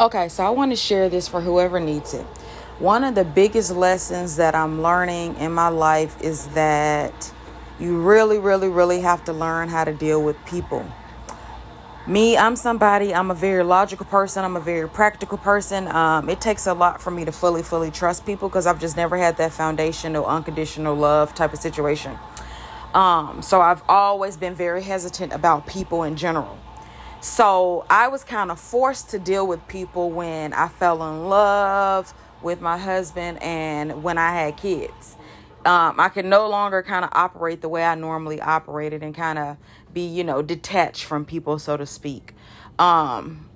Okay, so I want to share this for whoever needs it. One of the biggest lessons that I'm learning in my life is that you really, really, really have to learn how to deal with people. Me, I'm somebody, I'm a very logical person, I'm a very practical person. Um, it takes a lot for me to fully, fully trust people because I've just never had that foundational, unconditional love type of situation. Um, so I've always been very hesitant about people in general. So I was kind of forced to deal with people when I fell in love with my husband and when I had kids. Um, I could no longer kind of operate the way I normally operated and kind of be, you know, detached from people, so to speak. Um,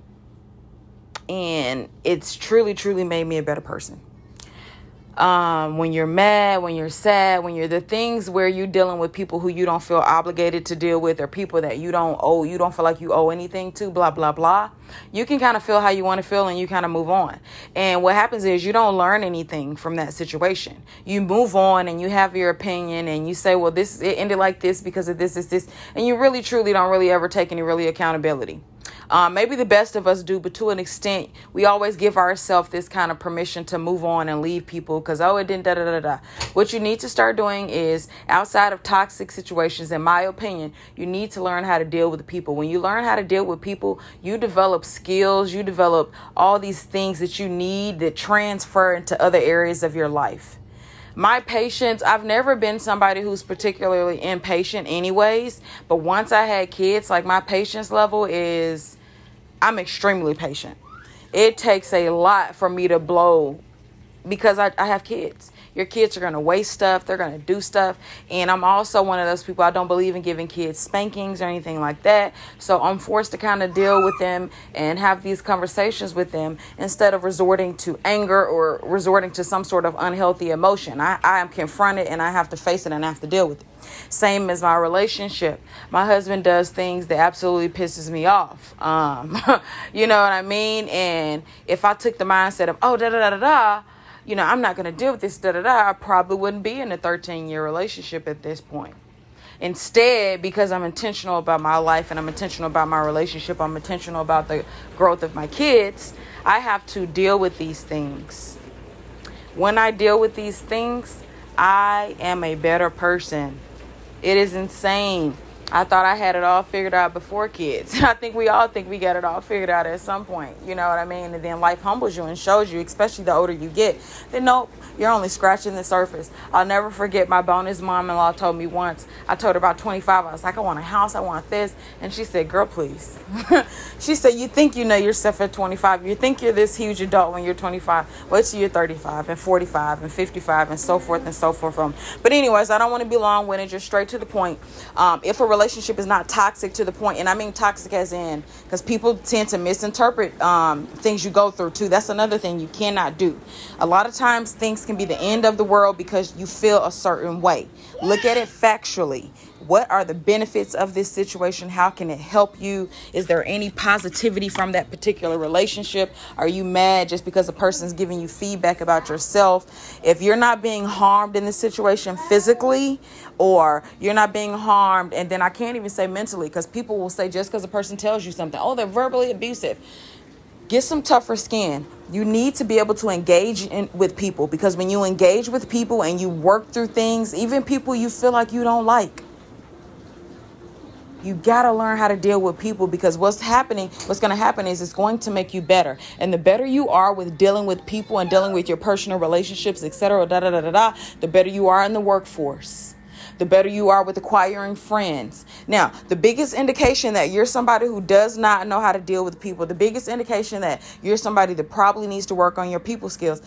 and it's truly, truly made me a better person um, when you're mad, when you're sad, when you're the things where you're dealing with people who you don't feel obligated to deal with or people that you don't owe, you don't feel like you owe anything to, blah, blah, blah. You can kind of feel how you want to feel and you kind of move on. And what happens is you don't learn anything from that situation. You move on and you have your opinion and you say, well, this, it ended like this because of this, this, this. And you really, truly don't really ever take any really accountability. Um, maybe the best of us do, but to an extent, we always give ourselves this kind of permission to move on and leave people because, oh, it didn't da da da da. What you need to start doing is outside of toxic situations, in my opinion, you need to learn how to deal with people. When you learn how to deal with people, you develop skills, you develop all these things that you need that transfer into other areas of your life my patience i've never been somebody who's particularly impatient anyways but once i had kids like my patience level is I'm extremely patient. It takes a lot for me to blow because I, I have kids. Your kids are going to waste stuff, they're going to do stuff. And I'm also one of those people, I don't believe in giving kids spankings or anything like that. So I'm forced to kind of deal with them and have these conversations with them instead of resorting to anger or resorting to some sort of unhealthy emotion. I, I am confronted and I have to face it and I have to deal with it. Same as my relationship. My husband does things that absolutely pisses me off. Um, you know what I mean? And if I took the mindset of, oh, da da da da da, you know, I'm not going to deal with this, da da da, I probably wouldn't be in a 13 year relationship at this point. Instead, because I'm intentional about my life and I'm intentional about my relationship, I'm intentional about the growth of my kids, I have to deal with these things. When I deal with these things, I am a better person. It is insane I thought I had it all figured out before kids. I think we all think we got it all figured out at some point. You know what I mean? And then life humbles you and shows you, especially the older you get, that nope, you're only scratching the surface. I'll never forget my bonus mom in law told me once. I told her about 25. I was like, I want a house, I want this. And she said, Girl, please. she said, You think you know yourself at 25. You think you're this huge adult when you're 25. Wait till you're 35 and 45 and 55 and so forth and so forth. But, anyways, I don't want to be long winded, just straight to the point. Um, if a relationship is not toxic to the point, and I mean toxic as in, because people tend to misinterpret um, things you go through too. That's another thing you cannot do. A lot of times things can be the end of the world because you feel a certain way. Look at it factually. What are the benefits of this situation? How can it help you? Is there any positivity from that particular relationship? Are you mad just because a person's giving you feedback about yourself? If you're not being harmed in this situation physically, or you're not being harmed, and then I can't even say mentally, because people will say just because a person tells you something, oh, they're verbally abusive get some tougher skin. You need to be able to engage in, with people because when you engage with people and you work through things, even people you feel like you don't like, you got to learn how to deal with people because what's happening, what's going to happen is it's going to make you better. And the better you are with dealing with people and dealing with your personal relationships, etc., da da da da da, the better you are in the workforce the better you are with acquiring friends. Now, the biggest indication that you're somebody who does not know how to deal with people, the biggest indication that you're somebody that probably needs to work on your people skills.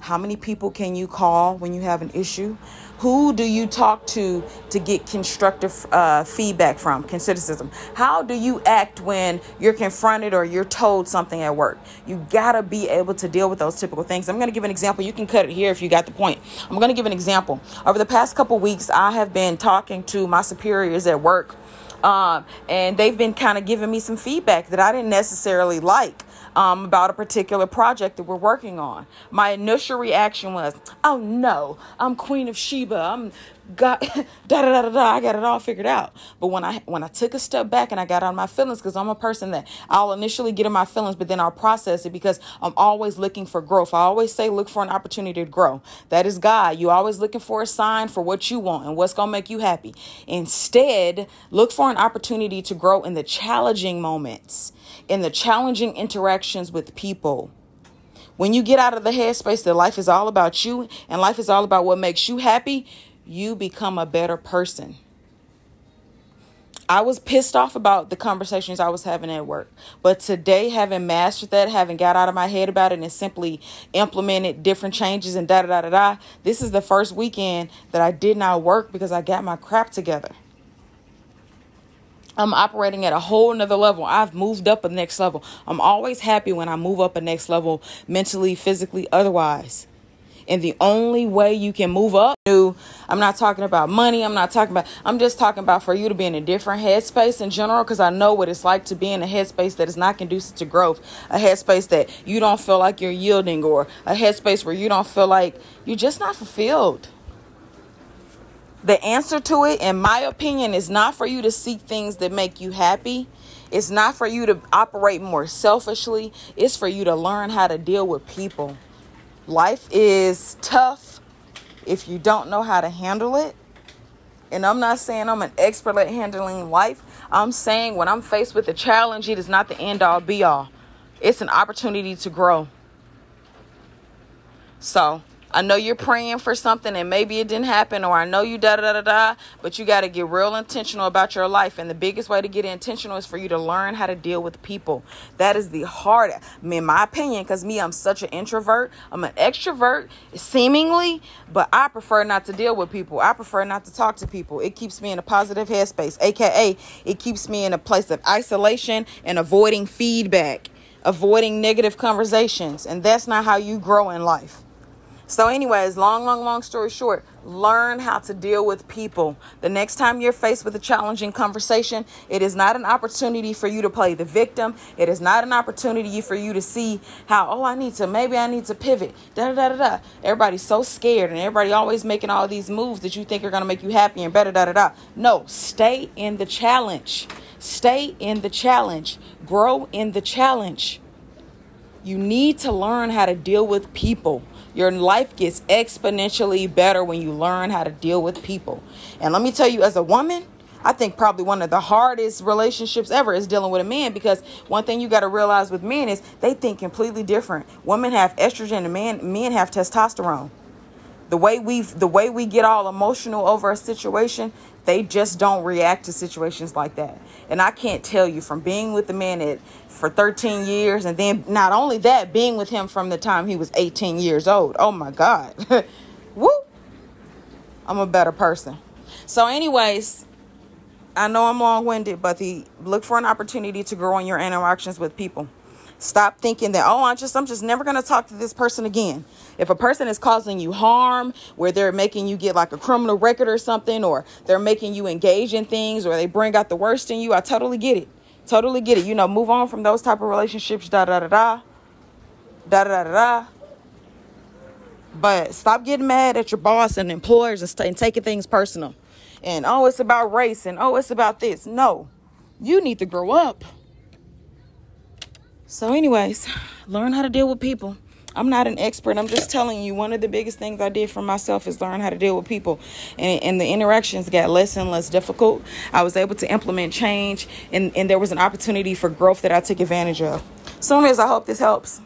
How many people can you call when you have an issue? Who do you talk to to get constructive uh, feedback from, criticism? How do you act when you're confronted or you're told something at work? You gotta be able to deal with those typical things. I'm gonna give an example. You can cut it here if you got the point. I'm gonna give an example. Over the past couple weeks, I have been talking to my superiors at work, um, and they've been kind of giving me some feedback that I didn't necessarily like um, about a particular project that we're working on. My initial reaction was, "Oh no, I'm Queen of Sheba. I'm got da da da da. I got it all figured out." But when I when I took a step back and I got of my feelings, because I'm a person that I'll initially get in my feelings, but then I'll process it because I'm always looking for growth. I always say, look for an opportunity to grow. That is God. You always looking for a sign for what you want and what's gonna make you happy. Instead, look for an opportunity to grow in the challenging moments, in the challenging interactions with people. When you get out of the headspace that life is all about you and life is all about what makes you happy, you become a better person. I was pissed off about the conversations I was having at work. But today, having mastered that, having got out of my head about it and simply implemented different changes and da da da da da, this is the first weekend that I did not work because I got my crap together. I'm operating at a whole nother level. I've moved up a next level. I'm always happy when I move up a next level mentally, physically, otherwise. And the only way you can move up, I'm not talking about money. I'm not talking about, I'm just talking about for you to be in a different headspace in general, because I know what it's like to be in a headspace that is not conducive to growth, a headspace that you don't feel like you're yielding, or a headspace where you don't feel like you're just not fulfilled. The answer to it, in my opinion, is not for you to seek things that make you happy. It's not for you to operate more selfishly. It's for you to learn how to deal with people. Life is tough if you don't know how to handle it. And I'm not saying I'm an expert at handling life. I'm saying when I'm faced with a challenge, it is not the end all be all. It's an opportunity to grow. So I know you're praying for something and maybe it didn't happen, or I know you da da da da, but you got to get real intentional about your life. And the biggest way to get intentional is for you to learn how to deal with people. That is the hardest, in my opinion, because me, I'm such an introvert. I'm an extrovert, seemingly, but I prefer not to deal with people. I prefer not to talk to people. It keeps me in a positive headspace, aka, it keeps me in a place of isolation and avoiding feedback, avoiding negative conversations. And that's not how you grow in life. So, anyways, long, long, long story short, learn how to deal with people. The next time you're faced with a challenging conversation, it is not an opportunity for you to play the victim. It is not an opportunity for you to see how, oh, I need to, maybe I need to pivot. Da da da da. Everybody's so scared and everybody always making all these moves that you think are going to make you happy and better, da da da. No, stay in the challenge. Stay in the challenge. Grow in the challenge. You need to learn how to deal with people. Your life gets exponentially better when you learn how to deal with people. And let me tell you, as a woman, I think probably one of the hardest relationships ever is dealing with a man because one thing you got to realize with men is they think completely different. Women have estrogen and men men have testosterone. The way we the way we get all emotional over a situation, they just don't react to situations like that. And I can't tell you from being with the man at for 13 years and then not only that being with him from the time he was 18 years old. Oh my god. Woo! I'm a better person. So anyways i know i'm long-winded but the look for an opportunity to grow in your interactions with people stop thinking that oh i'm just i'm just never going to talk to this person again if a person is causing you harm where they're making you get like a criminal record or something or they're making you engage in things or they bring out the worst in you i totally get it Totally get it. You know, move on from those type of relationships. Da da da da. Da da da. But stop getting mad at your boss and employers and, st- and taking things personal. And oh, it's about race and oh, it's about this. No, you need to grow up. So, anyways, learn how to deal with people. I'm not an expert. I'm just telling you one of the biggest things I did for myself is learn how to deal with people. And, and the interactions got less and less difficult. I was able to implement change and, and there was an opportunity for growth that I took advantage of. So anyways, I hope this helps.